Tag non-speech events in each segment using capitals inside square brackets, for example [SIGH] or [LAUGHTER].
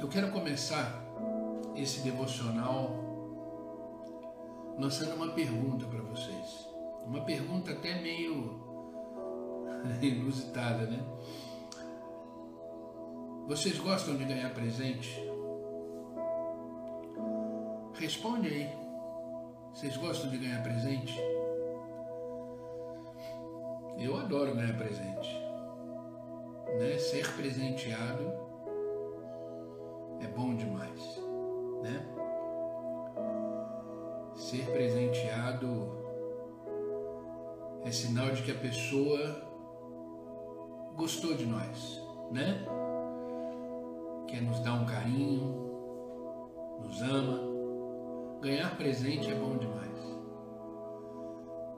Eu quero começar esse devocional lançando uma pergunta para vocês. Uma pergunta até meio [LAUGHS] inusitada, né? Vocês gostam de ganhar presente? Responde aí. Vocês gostam de ganhar presente? Eu adoro ganhar presente. Né? Ser presenteado é bom demais, né? Ser presenteado é sinal de que a pessoa gostou de nós, né? Quer nos dar um carinho, nos ama. Ganhar presente é bom demais.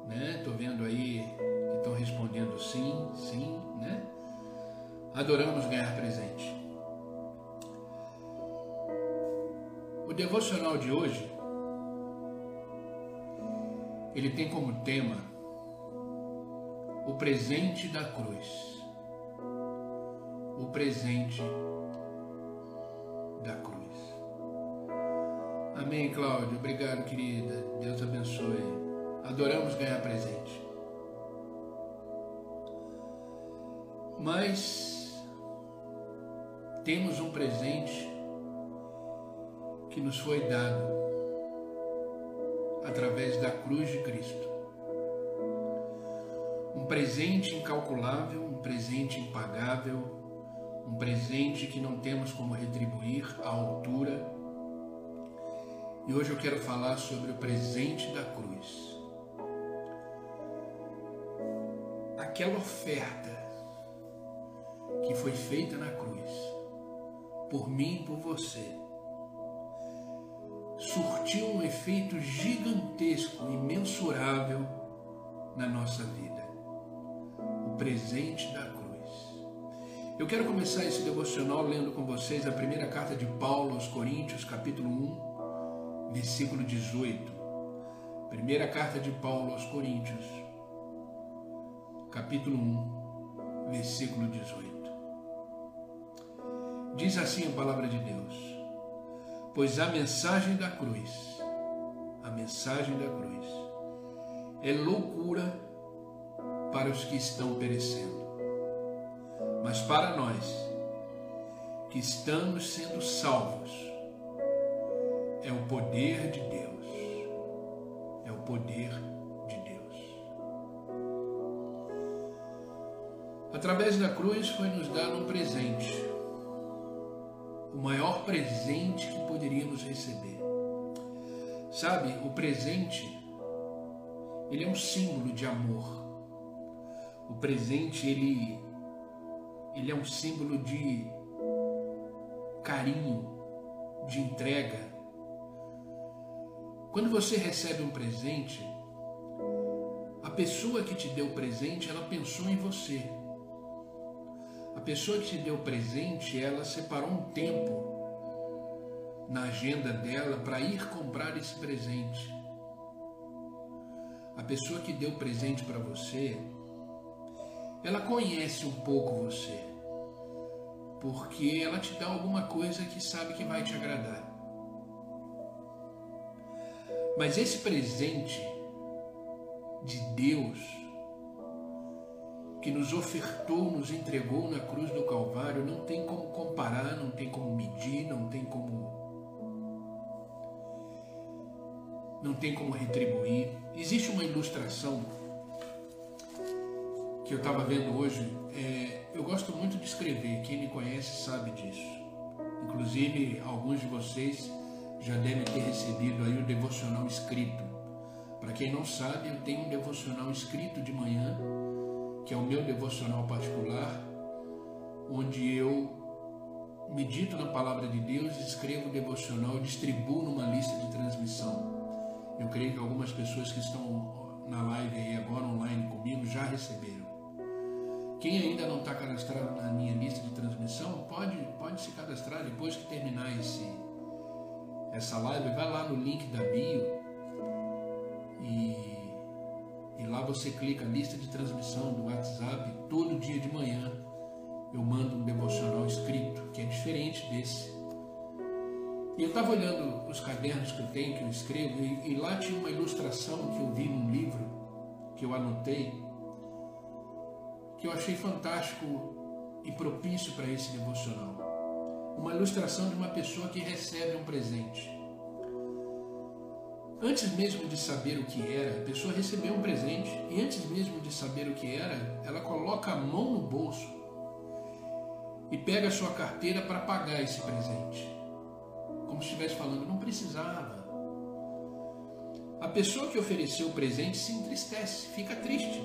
Né? Tô vendo aí que estão respondendo sim, sim, né? Adoramos ganhar presente. O devocional de hoje ele tem como tema o presente da cruz. O presente da cruz. Amém, Cláudio. Obrigado, querida. Deus abençoe. Adoramos ganhar presente. Mas temos um presente que nos foi dado através da cruz de Cristo. Um presente incalculável, um presente impagável, um presente que não temos como retribuir à altura e hoje eu quero falar sobre o presente da cruz. Aquela oferta que foi feita na cruz, por mim e por você, surtiu um efeito gigantesco, imensurável na nossa vida. O presente da cruz. Eu quero começar esse devocional lendo com vocês a primeira carta de Paulo aos Coríntios, capítulo 1, versículo 18. Primeira carta de Paulo aos Coríntios, capítulo 1, versículo 18. Diz assim a palavra de Deus: Pois a mensagem da cruz, a mensagem da cruz, é loucura para os que estão perecendo, mas para nós, que estamos sendo salvos, é o poder de Deus. É o poder de Deus. Através da cruz foi nos dado um presente. O maior presente que poderíamos receber. Sabe, o presente, ele é um símbolo de amor. O presente, ele, ele é um símbolo de carinho, de entrega, quando você recebe um presente, a pessoa que te deu o presente, ela pensou em você. A pessoa que te deu presente, ela separou um tempo na agenda dela para ir comprar esse presente. A pessoa que deu presente para você, ela conhece um pouco você, porque ela te dá alguma coisa que sabe que vai te agradar. Mas esse presente de Deus que nos ofertou, nos entregou na cruz do Calvário, não tem como comparar, não tem como medir, não tem como não tem como retribuir. Existe uma ilustração que eu estava vendo hoje. É, eu gosto muito de escrever, quem me conhece sabe disso. Inclusive, alguns de vocês já devem ter recebido aí o devocional escrito. Para quem não sabe, eu tenho um devocional escrito de manhã, que é o meu devocional particular, onde eu medito na palavra de Deus, escrevo o devocional, distribuo numa lista de transmissão. Eu creio que algumas pessoas que estão na live aí agora online comigo já receberam. Quem ainda não está cadastrado na minha lista de transmissão, pode, pode se cadastrar depois que terminar esse, essa live, vai lá no link da bio e, e lá você clica lista de transmissão do WhatsApp. Todo dia de manhã eu mando um devocional escrito, que é diferente desse. E eu estava olhando os cadernos que eu tenho, que eu escrevo, e, e lá tinha uma ilustração que eu vi num livro, que eu anotei, que eu achei fantástico e propício para esse devocional. Uma ilustração de uma pessoa que recebe um presente. Antes mesmo de saber o que era, a pessoa recebeu um presente e antes mesmo de saber o que era, ela coloca a mão no bolso e pega a sua carteira para pagar esse presente. Como se estivesse falando, não precisava. A pessoa que ofereceu o presente se entristece, fica triste,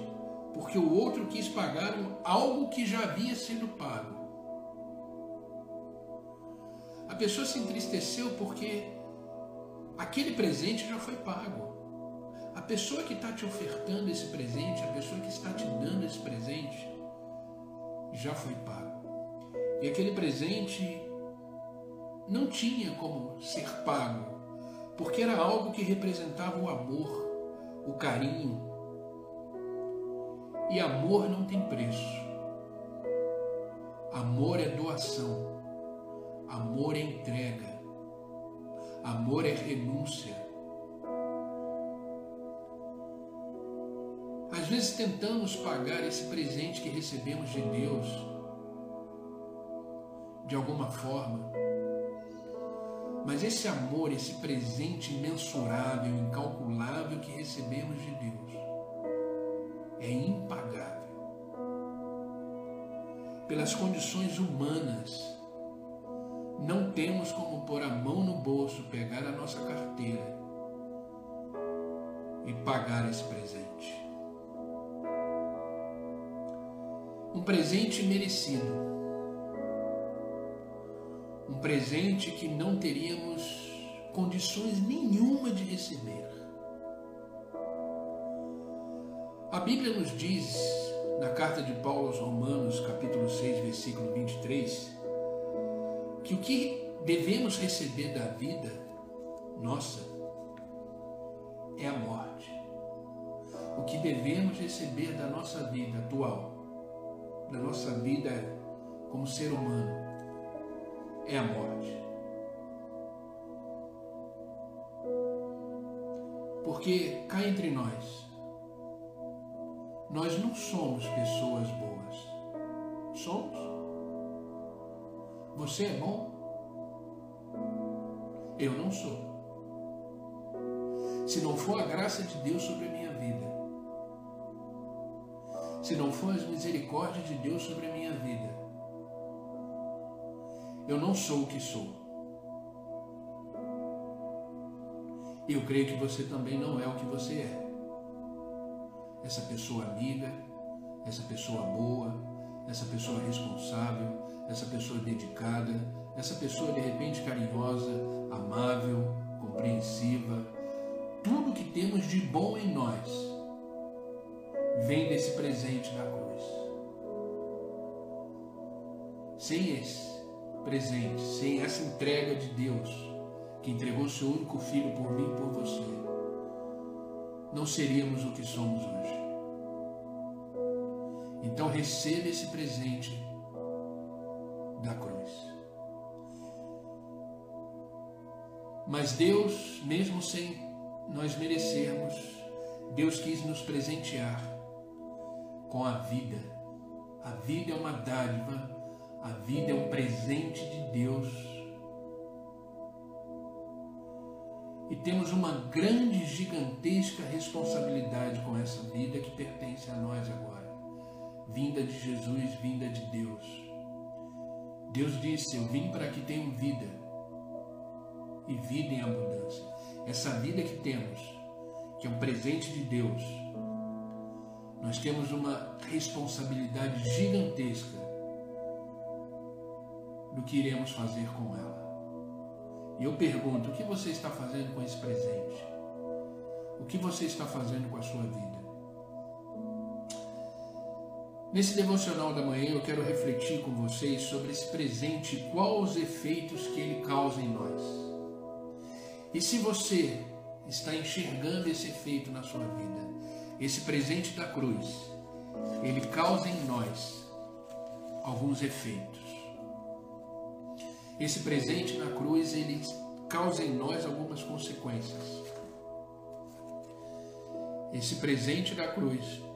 porque o outro quis pagar algo que já havia sido pago. A pessoa se entristeceu porque aquele presente já foi pago. A pessoa que está te ofertando esse presente, a pessoa que está te dando esse presente, já foi pago. E aquele presente não tinha como ser pago, porque era algo que representava o amor, o carinho. E amor não tem preço. Amor é doação. Amor é entrega. Amor é renúncia. Às vezes tentamos pagar esse presente que recebemos de Deus de alguma forma, mas esse amor, esse presente imensurável, incalculável que recebemos de Deus é impagável. Pelas condições humanas, não temos como pôr a mão no bolso, pegar a nossa carteira e pagar esse presente. Um presente merecido. Um presente que não teríamos condições nenhuma de receber. A Bíblia nos diz, na carta de Paulo aos Romanos, capítulo 6, versículo 23, que o que devemos receber da vida nossa é a morte. O que devemos receber da nossa vida atual, da nossa vida como ser humano, é a morte. Porque cá entre nós, nós não somos pessoas boas. Somos? Você é bom? Eu não sou. Se não for a graça de Deus sobre a minha vida, se não for as misericórdias de Deus sobre a minha vida, eu não sou o que sou. E eu creio que você também não é o que você é. Essa pessoa amiga, essa pessoa boa, essa pessoa responsável, essa pessoa dedicada, essa pessoa de repente carinhosa, amável, compreensiva. Tudo que temos de bom em nós vem desse presente na cruz. Sem esse presente, sem essa entrega de Deus, que entregou seu único filho por mim e por você, não seríamos o que somos hoje. Então receba esse presente da cruz. Mas Deus, mesmo sem nós merecermos, Deus quis nos presentear com a vida. A vida é uma dádiva, a vida é um presente de Deus. E temos uma grande, gigantesca responsabilidade com essa vida que pertence a nós agora. Vinda de Jesus, vinda de Deus. Deus disse: Eu vim para que tenham vida e vida em abundância. Essa vida que temos, que é um presente de Deus, nós temos uma responsabilidade gigantesca do que iremos fazer com ela. E eu pergunto: o que você está fazendo com esse presente? O que você está fazendo com a sua vida? Nesse devocional da manhã eu quero refletir com vocês sobre esse presente e quais os efeitos que ele causa em nós. E se você está enxergando esse efeito na sua vida, esse presente da cruz, ele causa em nós alguns efeitos. Esse presente na cruz, ele causa em nós algumas consequências. Esse presente da cruz,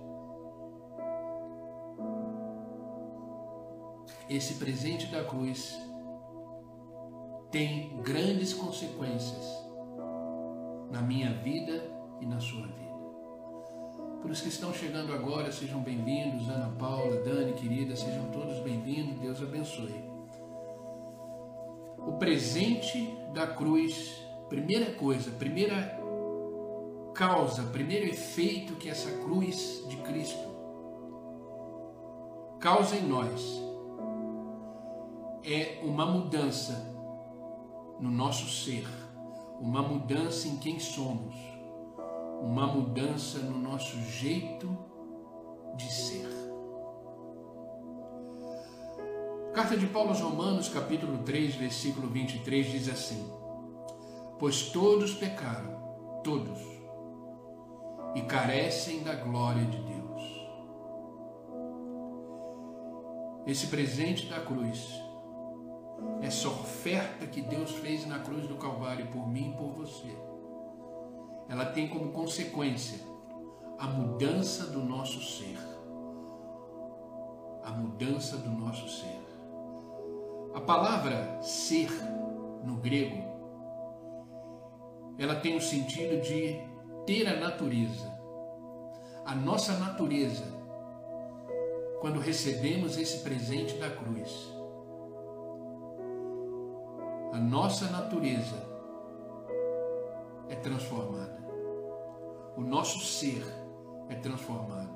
esse presente da cruz tem grandes consequências na minha vida e na sua vida. Para os que estão chegando agora, sejam bem-vindos. Ana Paula, Dani, querida, sejam todos bem-vindos. Deus abençoe. O presente da cruz, primeira coisa, primeira causa, primeiro efeito que essa cruz de Cristo causa em nós é uma mudança no nosso ser, uma mudança em quem somos uma mudança no nosso jeito de ser. Carta de Paulo aos Romanos, capítulo 3, versículo 23 diz assim: Pois todos pecaram, todos, e carecem da glória de Deus. Esse presente da cruz, essa oferta que Deus fez na cruz do Calvário por mim e por você ela tem como consequência a mudança do nosso ser. A mudança do nosso ser. A palavra ser no grego, ela tem o sentido de ter a natureza. A nossa natureza, quando recebemos esse presente da cruz, a nossa natureza é transformada o nosso ser é transformado.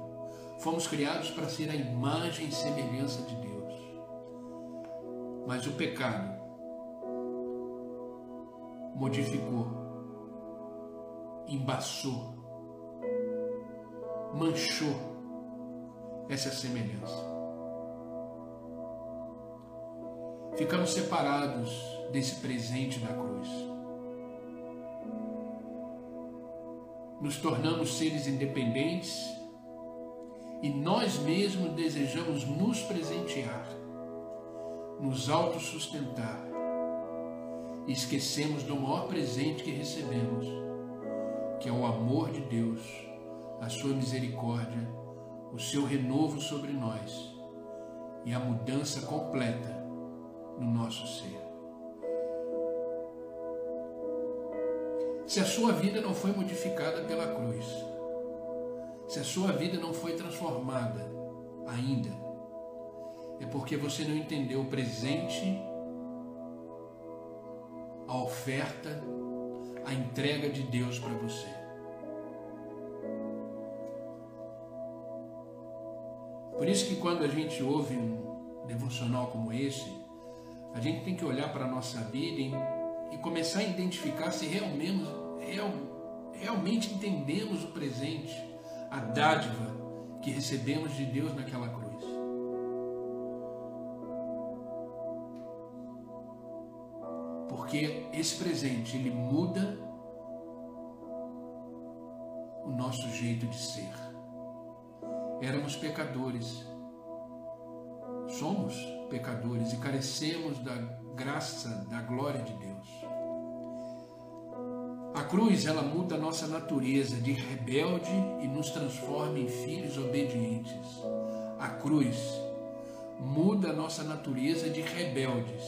Fomos criados para ser a imagem e semelhança de Deus. Mas o pecado modificou, embaçou, manchou essa semelhança. Ficamos separados desse presente da cruz. nos tornamos seres independentes e nós mesmos desejamos nos presentear, nos autossustentar e esquecemos do maior presente que recebemos, que é o amor de Deus, a sua misericórdia, o seu renovo sobre nós e a mudança completa no nosso ser. Se a sua vida não foi modificada pela cruz, se a sua vida não foi transformada ainda, é porque você não entendeu o presente, a oferta, a entrega de Deus para você. Por isso que quando a gente ouve um devocional como esse, a gente tem que olhar para a nossa vida e e começar a identificar se realmente, real, realmente entendemos o presente, a dádiva que recebemos de Deus naquela cruz. Porque esse presente, ele muda o nosso jeito de ser. Éramos pecadores, somos pecadores e carecemos da graça, da glória de Deus. A cruz, ela muda a nossa natureza de rebelde e nos transforma em filhos obedientes. A cruz muda a nossa natureza de rebeldes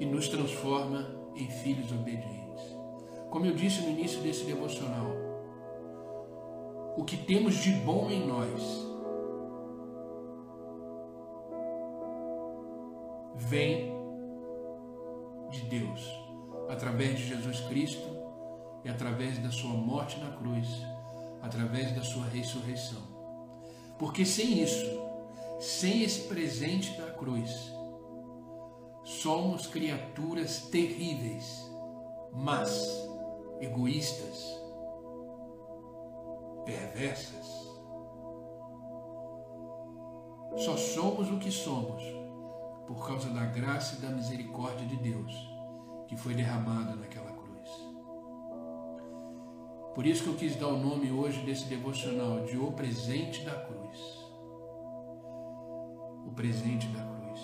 e nos transforma em filhos obedientes. Como eu disse no início desse devocional, o que temos de bom em nós vem de Deus através de Jesus Cristo e através da sua morte na cruz, através da sua ressurreição. Porque sem isso, sem esse presente da cruz, somos criaturas terríveis, mas egoístas, perversas. Só somos o que somos por causa da graça e da misericórdia de Deus que foi derramada naquela cruz. Por isso que eu quis dar o nome hoje desse devocional de O Presente da Cruz. O Presente da Cruz.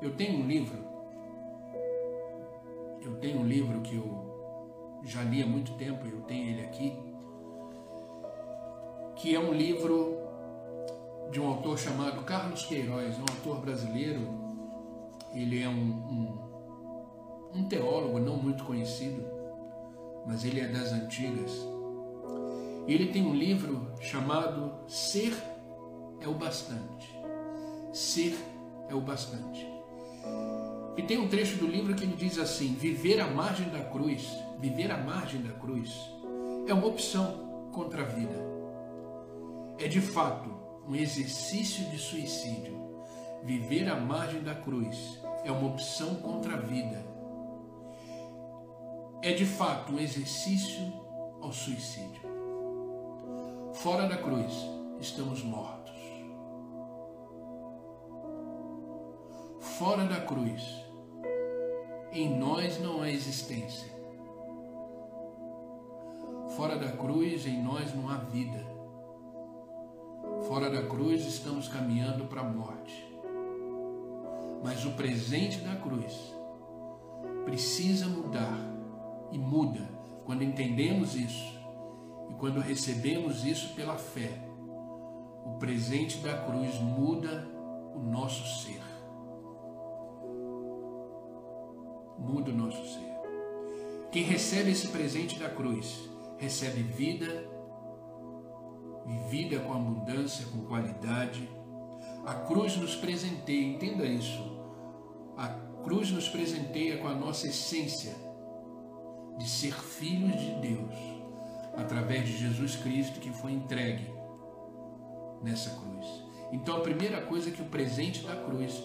Eu tenho um livro tem um livro que eu já li há muito tempo, eu tenho ele aqui, que é um livro de um autor chamado Carlos Queiroz, um autor brasileiro. Ele é um, um, um teólogo não muito conhecido, mas ele é das antigas. Ele tem um livro chamado Ser é o Bastante. Ser é o Bastante. E tem um trecho do livro que ele diz assim: viver à margem da cruz, viver à margem da cruz, é uma opção contra a vida. É de fato um exercício de suicídio. Viver à margem da cruz é uma opção contra a vida. É de fato um exercício ao suicídio. Fora da cruz, estamos mortos. Fora da cruz, em nós não há existência. Fora da cruz, em nós não há vida. Fora da cruz, estamos caminhando para a morte. Mas o presente da cruz precisa mudar e muda quando entendemos isso e quando recebemos isso pela fé. O presente da cruz muda o nosso ser. muda o nosso ser. Quem recebe esse presente da cruz, recebe vida, vida com abundância, com qualidade. A cruz nos presenteia, entenda isso. A cruz nos presenteia com a nossa essência de ser filhos de Deus, através de Jesus Cristo que foi entregue nessa cruz. Então a primeira coisa que o presente da cruz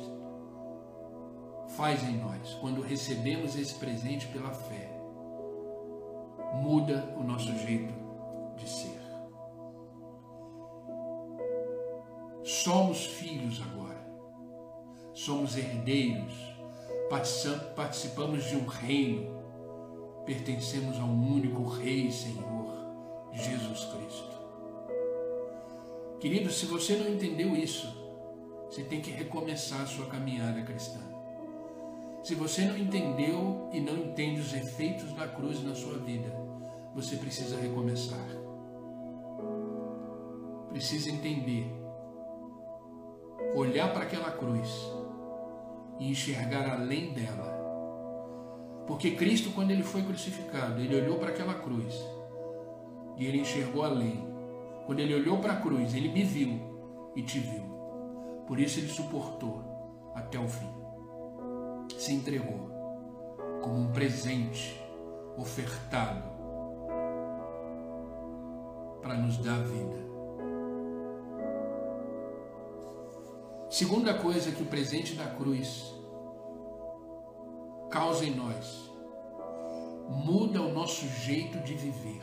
faz em nós quando recebemos esse presente pela fé. Muda o nosso jeito de ser. Somos filhos agora. Somos herdeiros. Participamos de um reino. Pertencemos a um único Rei e Senhor, Jesus Cristo. Querido, se você não entendeu isso, você tem que recomeçar a sua caminhada cristã. Se você não entendeu e não entende os efeitos da cruz na sua vida, você precisa recomeçar. Precisa entender. Olhar para aquela cruz e enxergar além dela. Porque Cristo, quando ele foi crucificado, ele olhou para aquela cruz e ele enxergou além. Quando ele olhou para a cruz, ele me viu e te viu. Por isso ele suportou até o fim se entregou como um presente ofertado para nos dar vida. Segunda coisa que o presente da cruz causa em nós, muda o nosso jeito de viver.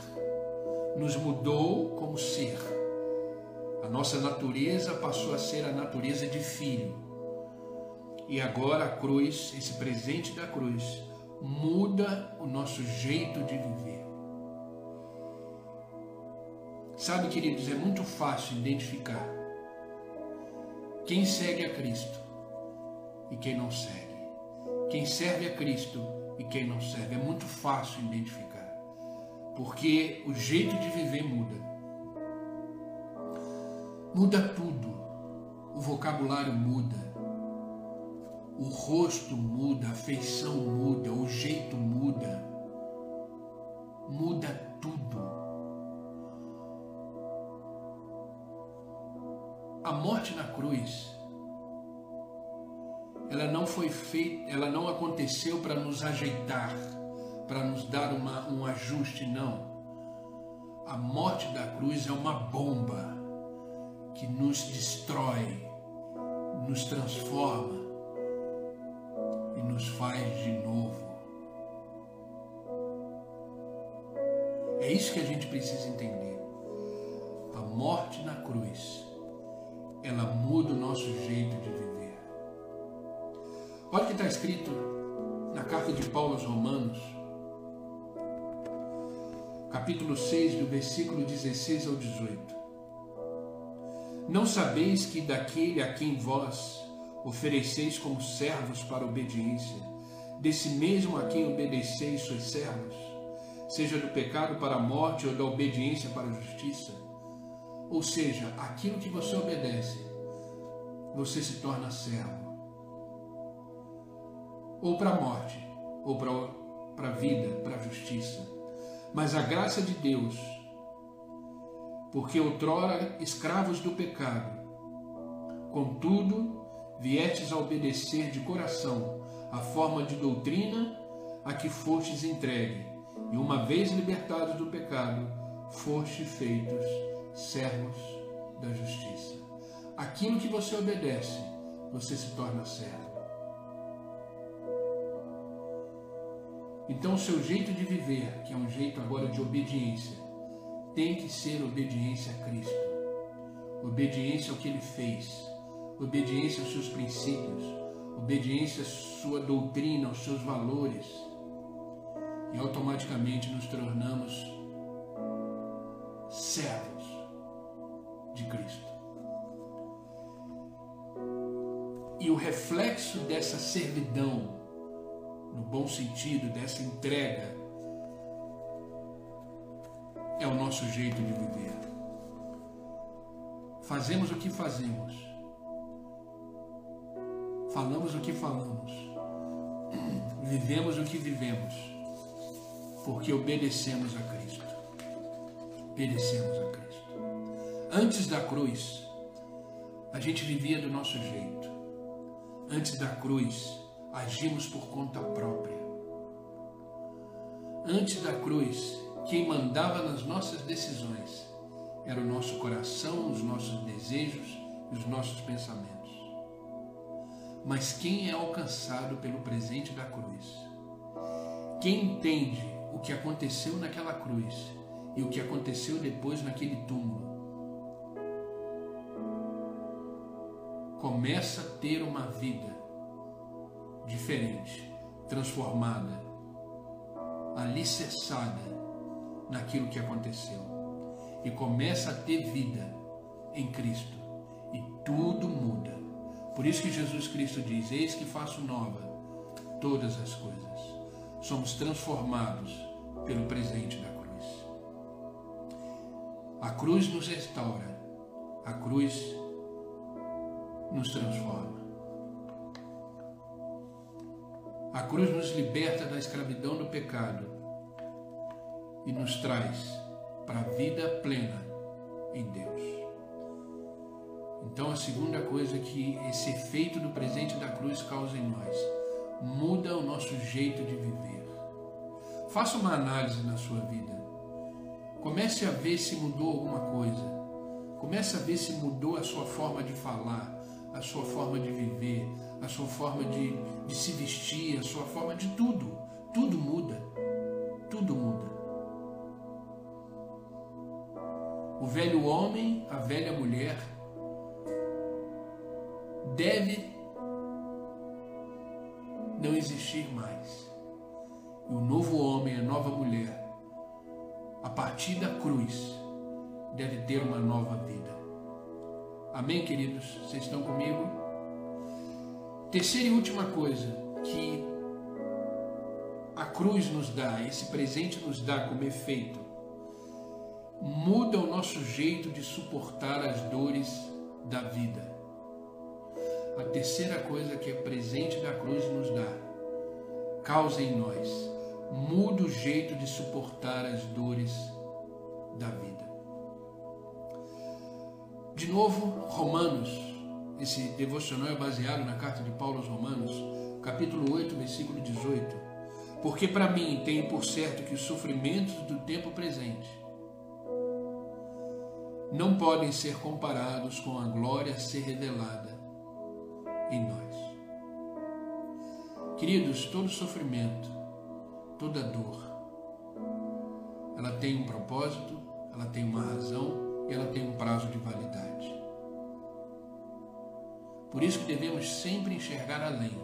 Nos mudou como ser. A nossa natureza passou a ser a natureza de filho e agora a cruz, esse presente da cruz, muda o nosso jeito de viver. Sabe, queridos, é muito fácil identificar quem segue a Cristo e quem não segue. Quem serve a Cristo e quem não serve. É muito fácil identificar. Porque o jeito de viver muda. Muda tudo. O vocabulário muda o rosto muda, a feição muda, o jeito muda, muda tudo. A morte na cruz, ela não foi feita, ela não aconteceu para nos ajeitar, para nos dar uma, um ajuste, não. A morte da cruz é uma bomba que nos destrói, nos transforma, e nos faz de novo. É isso que a gente precisa entender. A morte na cruz, ela muda o nosso jeito de viver. Olha o que está escrito na carta de Paulo aos Romanos, capítulo 6, do versículo 16 ao 18. Não sabeis que daquele a quem vós ofereceis como servos para obediência, desse mesmo a quem obedeceis sois servos, seja do pecado para a morte ou da obediência para a justiça. Ou seja, aquilo que você obedece, você se torna servo. Ou para a morte, ou para a vida, para a justiça. Mas a graça de Deus, porque outrora escravos do pecado, contudo, viestes a obedecer de coração a forma de doutrina a que fostes entregue, e uma vez libertados do pecado, fostes feitos servos da justiça. Aquilo que você obedece, você se torna servo. Então, o seu jeito de viver, que é um jeito agora de obediência, tem que ser obediência a Cristo, obediência ao que Ele fez, obediência aos seus princípios, obediência à sua doutrina, aos seus valores. E automaticamente nos tornamos servos de Cristo. E o reflexo dessa servidão, no bom sentido, dessa entrega, é o nosso jeito de viver. Fazemos o que fazemos falamos o que falamos, vivemos o que vivemos, porque obedecemos a Cristo. Obedecemos a Cristo. Antes da cruz, a gente vivia do nosso jeito. Antes da cruz, agimos por conta própria. Antes da cruz, quem mandava nas nossas decisões era o nosso coração, os nossos desejos e os nossos pensamentos. Mas quem é alcançado pelo presente da cruz? Quem entende o que aconteceu naquela cruz e o que aconteceu depois naquele túmulo? Começa a ter uma vida diferente, transformada, alicerçada naquilo que aconteceu. E começa a ter vida em Cristo. E tudo muda. Por isso que Jesus Cristo diz: Eis que faço nova todas as coisas. Somos transformados pelo presente da cruz. A cruz nos restaura, a cruz nos transforma. A cruz nos liberta da escravidão do pecado e nos traz para a vida plena em Deus. Então, a segunda coisa que esse efeito do presente da cruz causa em nós, muda o nosso jeito de viver. Faça uma análise na sua vida. Comece a ver se mudou alguma coisa. Comece a ver se mudou a sua forma de falar, a sua forma de viver, a sua forma de, de se vestir, a sua forma de tudo. Tudo muda. Tudo muda. O velho homem, a velha mulher, deve não existir mais. E o novo homem, a nova mulher, a partir da cruz, deve ter uma nova vida. Amém, queridos? Vocês estão comigo? Terceira e última coisa que a cruz nos dá, esse presente nos dá como efeito, muda o nosso jeito de suportar as dores da vida. A terceira coisa que é presente da cruz nos dá, causa em nós, muda o jeito de suportar as dores da vida. De novo, Romanos, esse devocional é baseado na carta de Paulo aos Romanos, capítulo 8, versículo 18. Porque para mim tenho por certo que os sofrimentos do tempo presente não podem ser comparados com a glória a ser revelada em nós. Queridos, todo sofrimento, toda dor, ela tem um propósito, ela tem uma razão ela tem um prazo de validade. Por isso que devemos sempre enxergar além,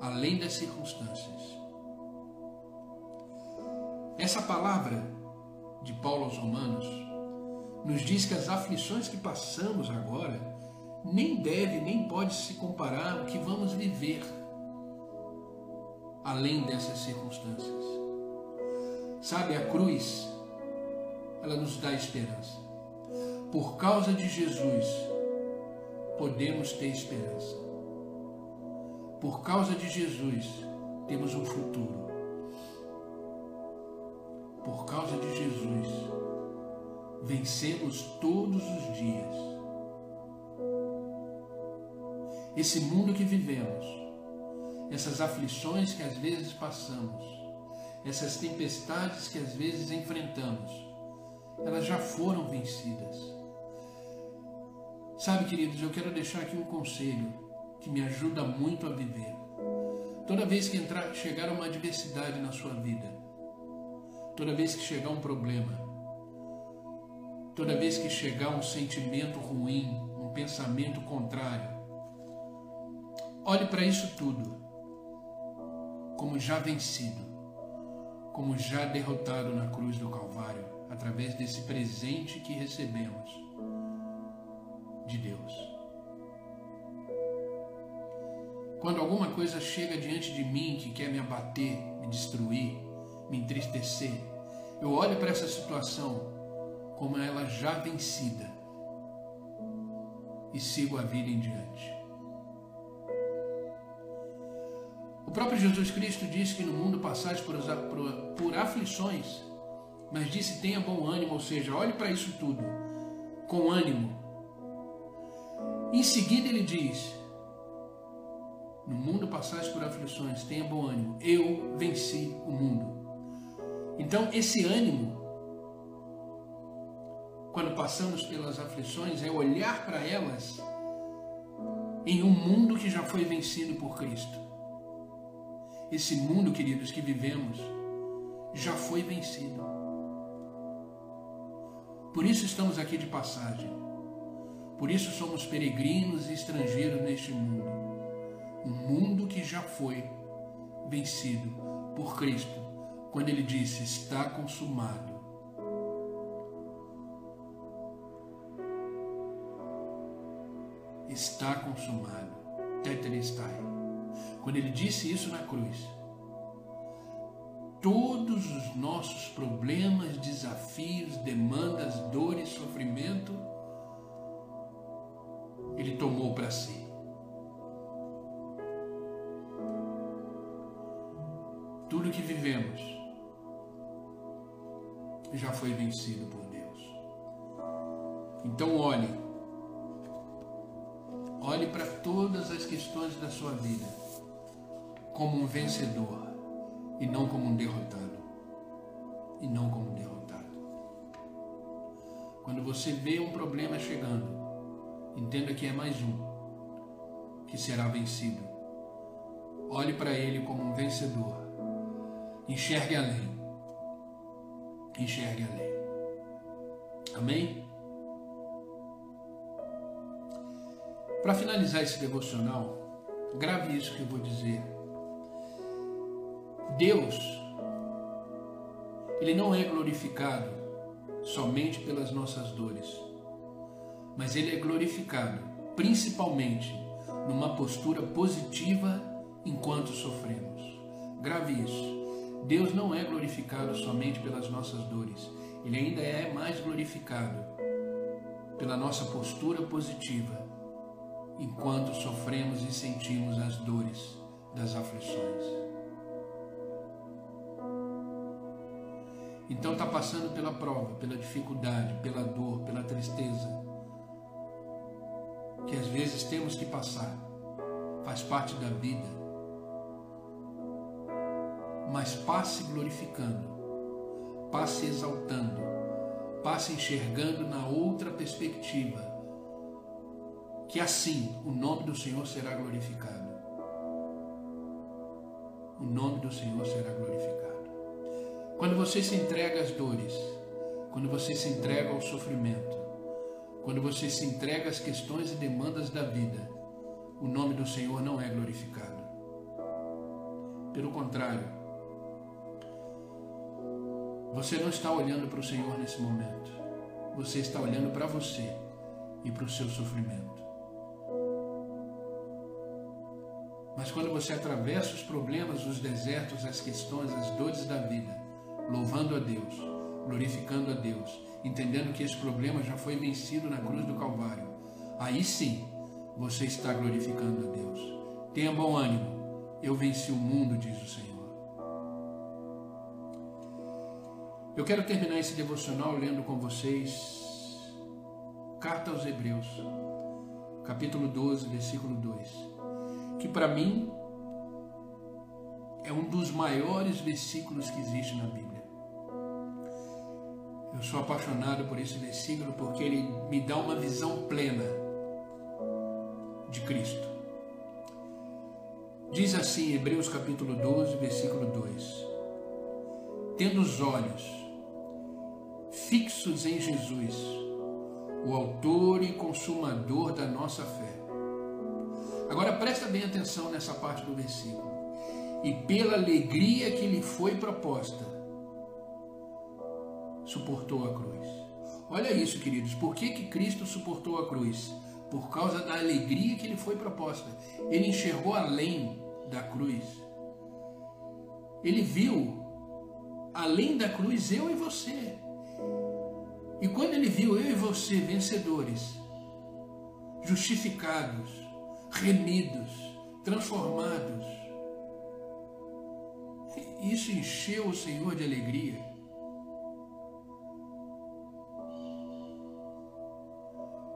além das circunstâncias. Essa palavra de Paulo aos Romanos nos diz que as aflições que passamos agora nem deve nem pode se comparar ao que vamos viver além dessas circunstâncias. Sabe, a cruz, ela nos dá esperança. Por causa de Jesus, podemos ter esperança. Por causa de Jesus, temos um futuro. Por causa de Jesus, vencemos todos os dias. Esse mundo que vivemos, essas aflições que às vezes passamos, essas tempestades que às vezes enfrentamos, elas já foram vencidas. Sabe, queridos, eu quero deixar aqui um conselho que me ajuda muito a viver. Toda vez que entrar, chegar uma adversidade na sua vida, toda vez que chegar um problema, toda vez que chegar um sentimento ruim, um pensamento contrário, olhe para isso tudo como já vencido, como já derrotado na cruz do Calvário, através desse presente que recebemos de Deus. Quando alguma coisa chega diante de mim que quer me abater, me destruir, me entristecer, eu olho para essa situação como ela já vencida e sigo a vida em diante. O próprio Jesus Cristo disse que no mundo passais por, por, por aflições, mas disse tenha bom ânimo, ou seja, olhe para isso tudo com ânimo. Em seguida ele diz: No mundo passais por aflições, tenha bom ânimo, eu venci o mundo. Então, esse ânimo, quando passamos pelas aflições, é olhar para elas em um mundo que já foi vencido por Cristo. Esse mundo, queridos, que vivemos já foi vencido. Por isso estamos aqui de passagem. Por isso somos peregrinos e estrangeiros neste mundo. Um mundo que já foi vencido por Cristo, quando ele disse: Está consumado. Está consumado. Tetelestai. Quando ele disse isso na cruz, todos os nossos problemas, desafios, demandas, dores, sofrimento, ele tomou para si. Tudo que vivemos já foi vencido por Deus. Então olhe, olhe para todas as questões da sua vida como um vencedor e não como um derrotado. E não como um derrotado. Quando você vê um problema chegando, entenda que é mais um que será vencido. Olhe para ele como um vencedor. Enxergue além. Enxergue além. Amém? Para finalizar esse devocional, grave isso que eu vou dizer Deus, Ele não é glorificado somente pelas nossas dores, mas Ele é glorificado principalmente numa postura positiva enquanto sofremos. Grave isso. Deus não é glorificado somente pelas nossas dores, Ele ainda é mais glorificado pela nossa postura positiva enquanto sofremos e sentimos as dores das aflições. Então está passando pela prova, pela dificuldade, pela dor, pela tristeza, que às vezes temos que passar, faz parte da vida. Mas passe glorificando, passe exaltando, passe enxergando na outra perspectiva, que assim o nome do Senhor será glorificado. O nome do Senhor será glorificado. Quando você se entrega às dores, quando você se entrega ao sofrimento, quando você se entrega às questões e demandas da vida, o nome do Senhor não é glorificado. Pelo contrário, você não está olhando para o Senhor nesse momento. Você está olhando para você e para o seu sofrimento. Mas quando você atravessa os problemas, os desertos, as questões, as dores da vida, louvando a Deus, glorificando a Deus, entendendo que esse problema já foi vencido na cruz do Calvário, aí sim você está glorificando a Deus. Tenha bom ânimo, eu venci o mundo, diz o Senhor. Eu quero terminar esse devocional lendo com vocês Carta aos Hebreus, capítulo 12, versículo 2, que para mim é um dos maiores versículos que existe na Bíblia. Eu sou apaixonado por esse versículo porque ele me dá uma visão plena de Cristo. Diz assim, Hebreus capítulo 12, versículo 2: Tendo os olhos fixos em Jesus, o autor e consumador da nossa fé. Agora presta bem atenção nessa parte do versículo. E pela alegria que lhe foi proposta, suportou a cruz. Olha isso, queridos. Por que, que Cristo suportou a cruz? Por causa da alegria que lhe foi proposta. Ele enxergou além da cruz. Ele viu além da cruz eu e você. E quando ele viu eu e você vencedores, justificados, remidos, transformados, isso encheu o Senhor de alegria.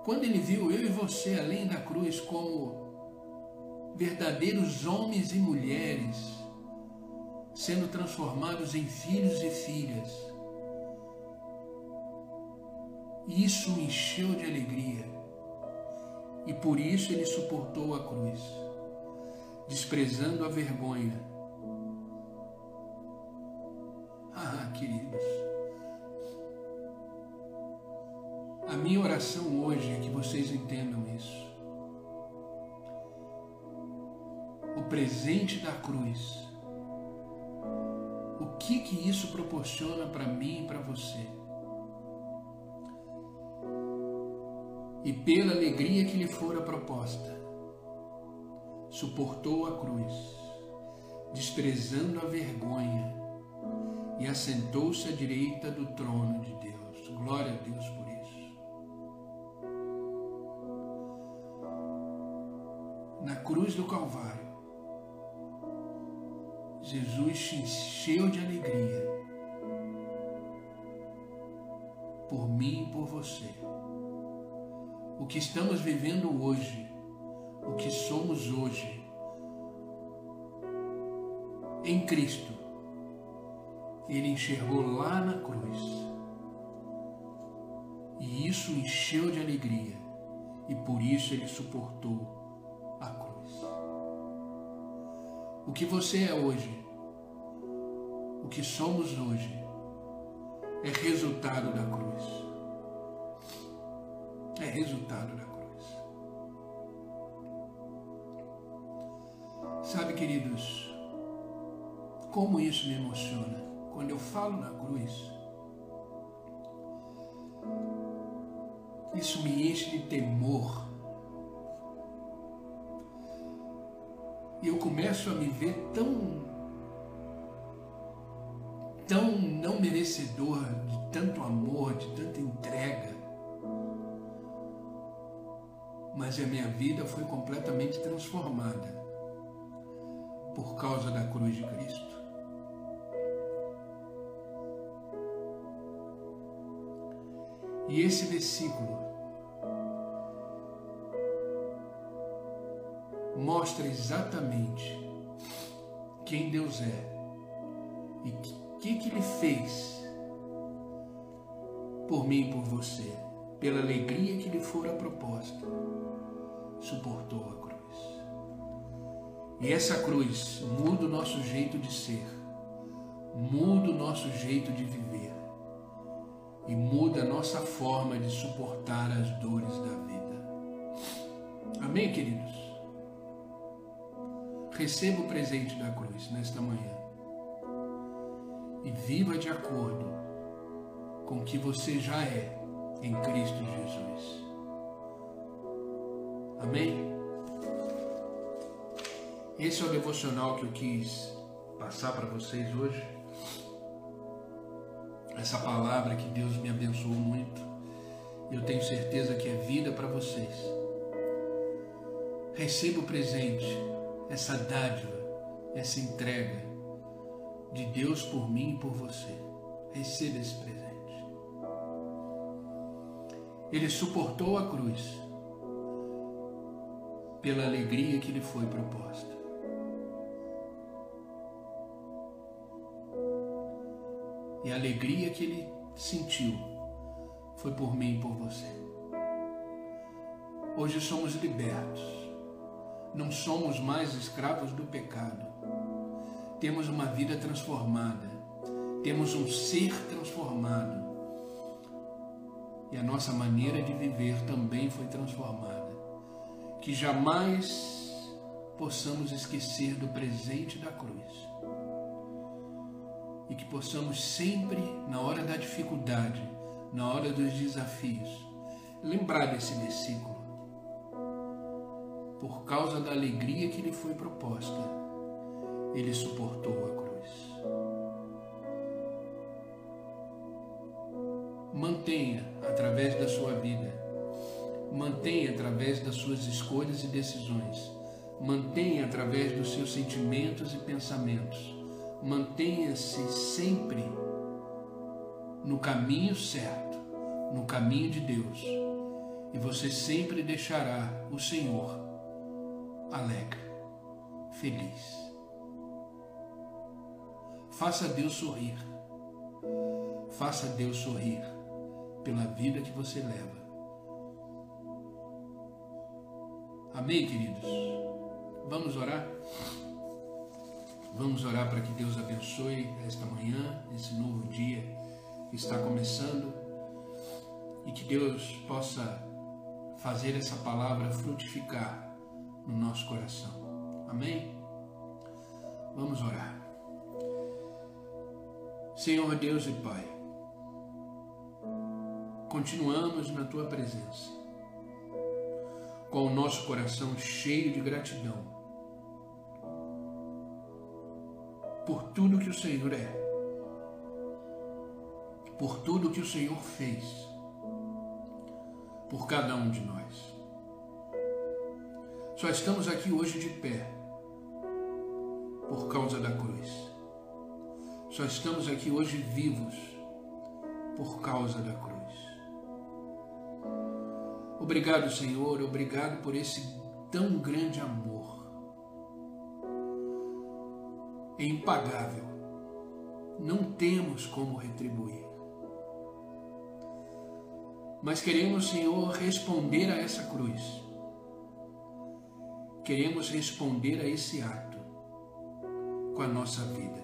Quando ele viu eu e você além da cruz como verdadeiros homens e mulheres, sendo transformados em filhos e filhas, isso o encheu de alegria e por isso ele suportou a cruz, desprezando a vergonha. Ah, queridos, a minha oração hoje é que vocês entendam isso. O presente da cruz. O que que isso proporciona para mim e para você? e pela alegria que lhe fora proposta, suportou a cruz, desprezando a vergonha, e assentou-se à direita do trono de Deus. Glória a Deus por Na cruz do Calvário, Jesus se encheu de alegria por mim e por você o que estamos vivendo hoje, o que somos hoje, em Cristo, ele enxergou lá na cruz. E isso encheu de alegria, e por isso ele suportou O que você é hoje, o que somos hoje, é resultado da cruz é resultado da cruz. Sabe, queridos, como isso me emociona quando eu falo na cruz. Isso me enche de temor. E eu começo a me ver tão tão não merecedor de tanto amor, de tanta entrega mas a minha vida foi completamente transformada por causa da cruz de Cristo. E esse versículo mostra exatamente quem Deus é e o que, que Ele fez por mim e por você, pela alegria que lhe fora proposta suportou a cruz. E essa cruz muda o nosso jeito de ser, muda o nosso jeito de viver e muda a nossa forma de suportar as dores da vida. Amém, queridos? Receba o presente da cruz nesta manhã e viva de acordo com o que você já é em Cristo Jesus. Amém? Esse é o devocional que eu quis passar para vocês hoje. Essa palavra que Deus me abençoou muito. Eu tenho certeza que é vida para vocês. Receba o presente, essa dádiva, essa entrega de Deus por mim e por você. Receba esse presente. Ele suportou a cruz pela alegria que lhe foi proposta. E a alegria que ele sentiu foi por mim e por você. Hoje somos libertos. Não somos mais escravos do pecado. Temos uma vida transformada. Temos um ser transformado. E a nossa maneira de viver também foi transformada. Que jamais possamos esquecer do presente da cruz e que possamos sempre, na hora da dificuldade, na hora dos desafios, lembrar desse versículo. Por causa da alegria que lhe foi proposta, ele suportou a cruz. Mantenha através da sua vida, mantenha através das suas escolhas e decisões, mantenha através dos seus sentimentos e pensamentos. Mantenha-se sempre no caminho certo, no caminho de Deus, e você sempre deixará o Senhor alegre, feliz. Faça Deus sorrir. Faça Deus sorrir pela vida que você leva. Amém, queridos? Vamos orar? Vamos orar para que Deus abençoe esta manhã, esse novo dia que está começando e que Deus possa fazer essa palavra frutificar no nosso coração. Amém? Vamos orar. Senhor Deus e Pai, continuamos na tua presença, com o nosso coração cheio de gratidão por tudo que o Senhor é, por tudo que o Senhor fez, por cada um de nós. Só estamos aqui hoje de pé por causa da cruz. Só estamos aqui hoje vivos por causa da cruz. Obrigado, Senhor, obrigado por esse tão grande amor é impagável. Não temos como retribuir. Mas queremos, Senhor, responder a essa cruz. Queremos responder a esse ato com a nossa vida.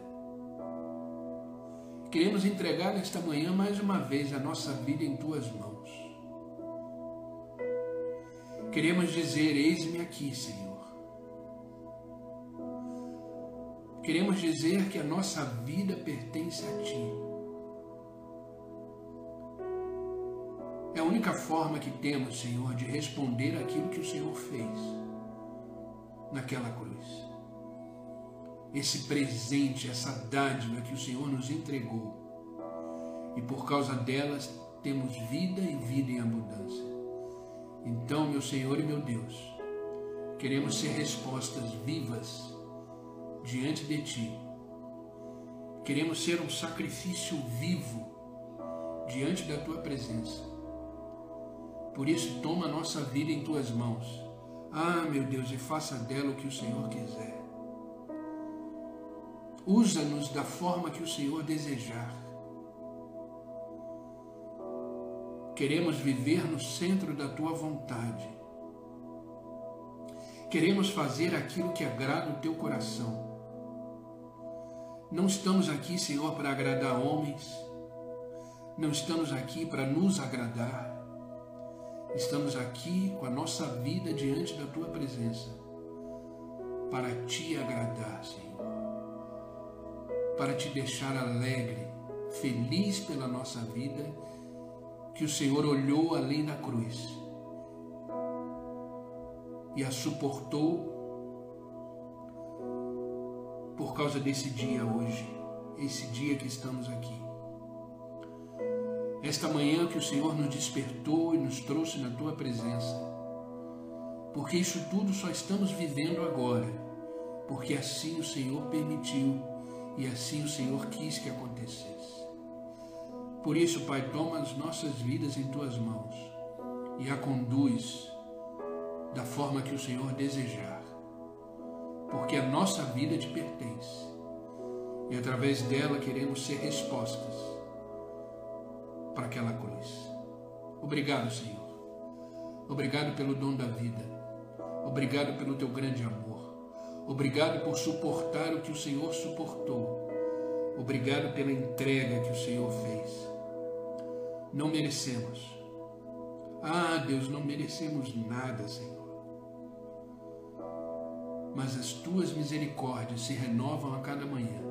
Queremos entregar nesta manhã mais uma vez a nossa vida em tuas mãos. Queremos dizer: Eis-me aqui, Senhor. Queremos dizer que a nossa vida pertence a Ti. É a única forma que temos, Senhor, de responder aquilo que o Senhor fez naquela cruz. Esse presente, essa dádiva que o Senhor nos entregou. E por causa delas temos vida e vida em abundância. Então, meu Senhor e meu Deus, queremos ser respostas vivas diante de Ti. Queremos ser um sacrifício vivo diante da Tua presença. Por isso, toma a nossa vida em Tuas mãos. Ah, meu Deus, e faça dela o que o Senhor quiser. Usa-nos da forma que o Senhor desejar. Queremos viver no centro da Tua vontade. Queremos fazer aquilo que agrada o Teu coração. Não estamos aqui, Senhor, para agradar homens. Não estamos aqui para nos agradar. Estamos aqui com a nossa vida diante da tua presença para te agradar, Senhor. Para te deixar alegre, feliz pela nossa vida, que o Senhor olhou além da cruz e a suportou por causa desse dia hoje, esse dia que estamos aqui. Esta manhã que o Senhor nos despertou e nos trouxe na tua presença. Porque isso tudo só estamos vivendo agora, porque assim o Senhor permitiu e assim o Senhor quis que acontecesse. Por isso, Pai, toma as nossas vidas em tuas mãos e a conduz da forma que o Senhor desejar, porque a nossa vida te pertence e através dela queremos ser respostas para aquela cruz. Obrigado, Senhor. Obrigado pelo dom da vida. Obrigado pelo teu grande amor. Obrigado por suportar o que o Senhor suportou. Obrigado pela entrega que o Senhor fez. Não merecemos. Ah, Deus, não merecemos nada, Senhor. Mas as tuas misericórdias se renovam a cada manhã.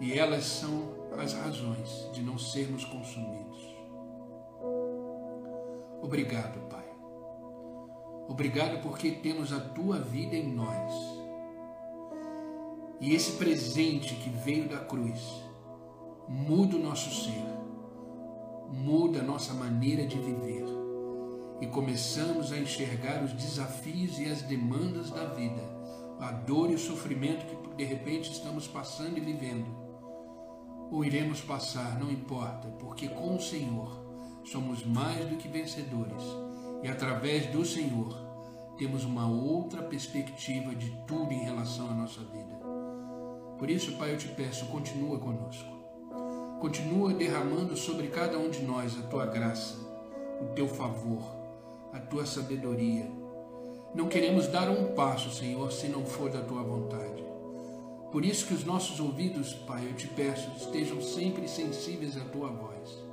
E elas são as razões de não sermos consumidos. Obrigado, Pai. Obrigado porque temos a tua vida em nós. E esse presente que veio da cruz muda o nosso ser, muda a nossa maneira de viver. E começamos a enxergar os desafios e as demandas da vida, a dor e o sofrimento que de repente estamos passando e vivendo. Ou iremos passar, não importa, porque com o Senhor somos mais do que vencedores e através do Senhor temos uma outra perspectiva de tudo em relação à nossa vida. Por isso, Pai, eu te peço, continua conosco. Continua derramando sobre cada um de nós a tua graça, o teu favor, a tua sabedoria. Não queremos dar um passo, Senhor, se não for da tua vontade. Por isso que os nossos ouvidos, Pai, eu te peço, estejam sempre sensíveis à tua voz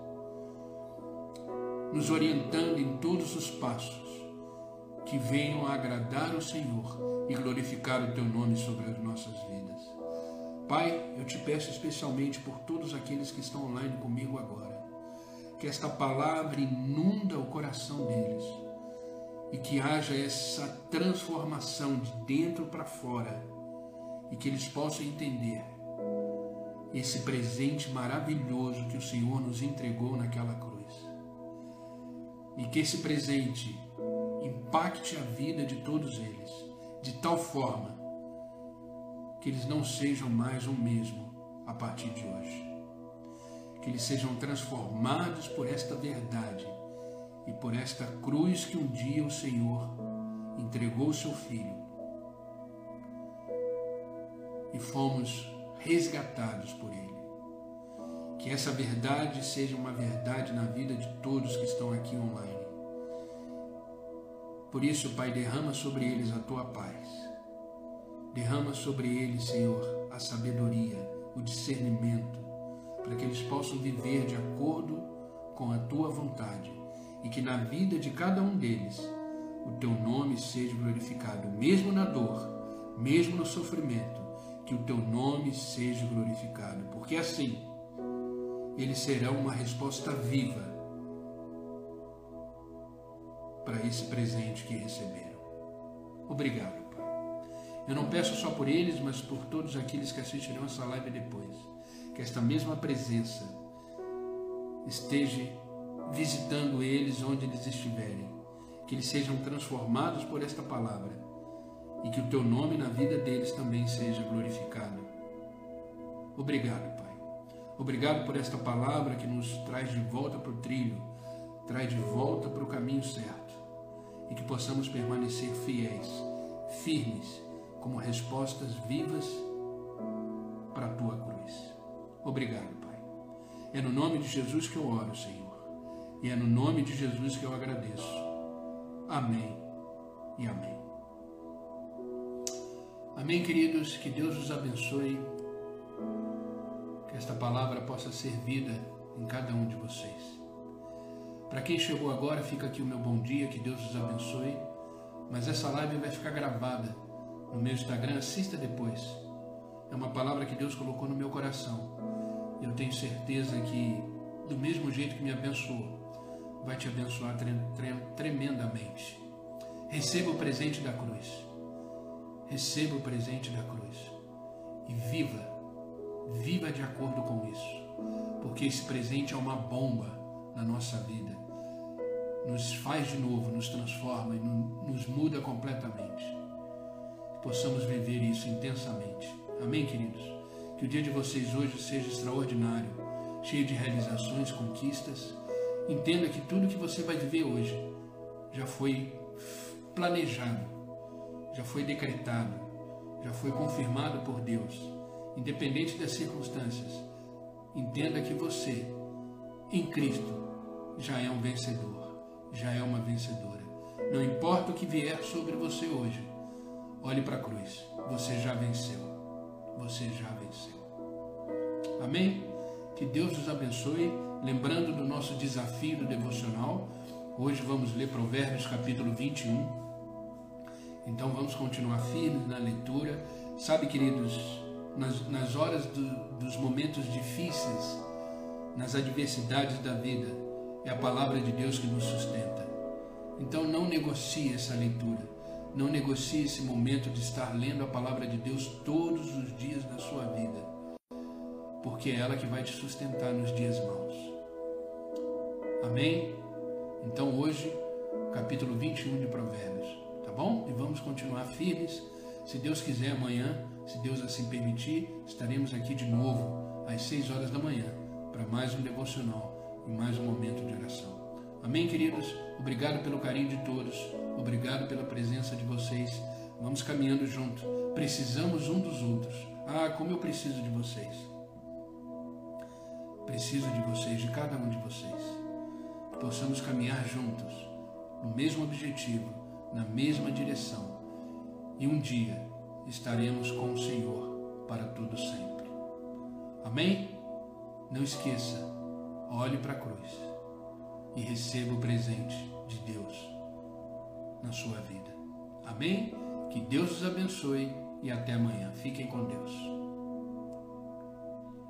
nos orientando em todos os passos, que venham a agradar o Senhor e glorificar o Teu nome sobre as nossas vidas. Pai, eu te peço especialmente por todos aqueles que estão online comigo agora, que esta palavra inunda o coração deles e que haja essa transformação de dentro para fora e que eles possam entender esse presente maravilhoso que o Senhor nos entregou naquela cruz e que esse presente impacte a vida de todos eles, de tal forma que eles não sejam mais o mesmo a partir de hoje. Que eles sejam transformados por esta verdade e por esta cruz que um dia o Senhor entregou o seu Filho. E fomos resgatados por Ele. Que essa verdade seja uma verdade na vida de todos que estão aqui online. Por isso, Pai, derrama sobre eles a tua paz. Derrama sobre eles, Senhor, a sabedoria, o discernimento, para que eles possam viver de acordo com a tua vontade e que na vida de cada um deles o teu nome seja glorificado, mesmo na dor, mesmo no sofrimento, que o teu nome seja glorificado, porque assim eles serão uma resposta viva para esse presente que receberam. Obrigado, Pai. Eu não peço só por eles, mas por todos aqueles que assistirão essa live depois. Que esta mesma presença esteja visitando eles onde eles estiverem. Que eles sejam transformados por esta palavra e que o teu nome na vida deles também seja glorificado. Obrigado, Pai. Obrigado por esta palavra que nos traz de volta para o trilho, traz de volta para o caminho certo e que possamos permanecer fiéis, firmes, como respostas vivas para a tua cruz. Obrigado, Pai. É no nome de Jesus que eu oro, Senhor, e é no nome de Jesus que eu agradeço. Amém e amém. Amém, queridos. Que Deus os abençoe que esta palavra possa ser vida em cada um de vocês. Para quem chegou agora, fica aqui o meu bom dia, que Deus os abençoe. Mas essa live vai ficar gravada no meu Instagram, assista depois. É uma palavra que Deus colocou no meu coração. Eu tenho certeza que, do mesmo jeito que me abençoou, vai te abençoar tremendamente. Receba o presente da cruz. Receba o presente da cruz e viva, viva de acordo com isso, porque esse presente é uma bomba na nossa vida, nos faz de novo, nos transforma e nos muda completamente. Que possamos viver isso intensamente. Amém, queridos? Que o dia de vocês hoje seja extraordinário, cheio de realizações, conquistas. Entenda que tudo que você vai viver hoje já foi planejado, já foi decretado, já foi confirmado por Deus, independente das circunstâncias. Entenda que você, em Cristo, já é um vencedor, já é uma vencedora. Não importa o que vier sobre você hoje, olhe para a cruz. Você já venceu. Você já venceu. Amém? Que Deus nos abençoe. Lembrando do nosso desafio do devocional, hoje vamos ler Provérbios capítulo 21. Então vamos continuar firmes na leitura. Sabe, queridos, nas, nas horas do, dos momentos difíceis, nas adversidades da vida, é a palavra de Deus que nos sustenta. Então não negocie essa leitura. Não negocie esse momento de estar lendo a palavra de Deus todos os dias da sua vida. Porque é ela que vai te sustentar nos dias maus. Amém? Então hoje, capítulo 21 de Provérbios bom? E vamos continuar firmes. Se Deus quiser, amanhã, se Deus assim permitir, estaremos aqui de novo às 6 horas da manhã para mais um devocional e mais um momento de oração. Amém, queridos? Obrigado pelo carinho de todos, obrigado pela presença de vocês. Vamos caminhando junto. Precisamos um dos outros. Ah, como eu preciso de vocês. Preciso de vocês, de cada um de vocês. Que possamos caminhar juntos no mesmo objetivo na mesma direção e um dia estaremos com o Senhor para todo sempre. Amém? Não esqueça, olhe para a cruz e receba o presente de Deus na sua vida. Amém? Que Deus os abençoe e até amanhã. Fiquem com Deus.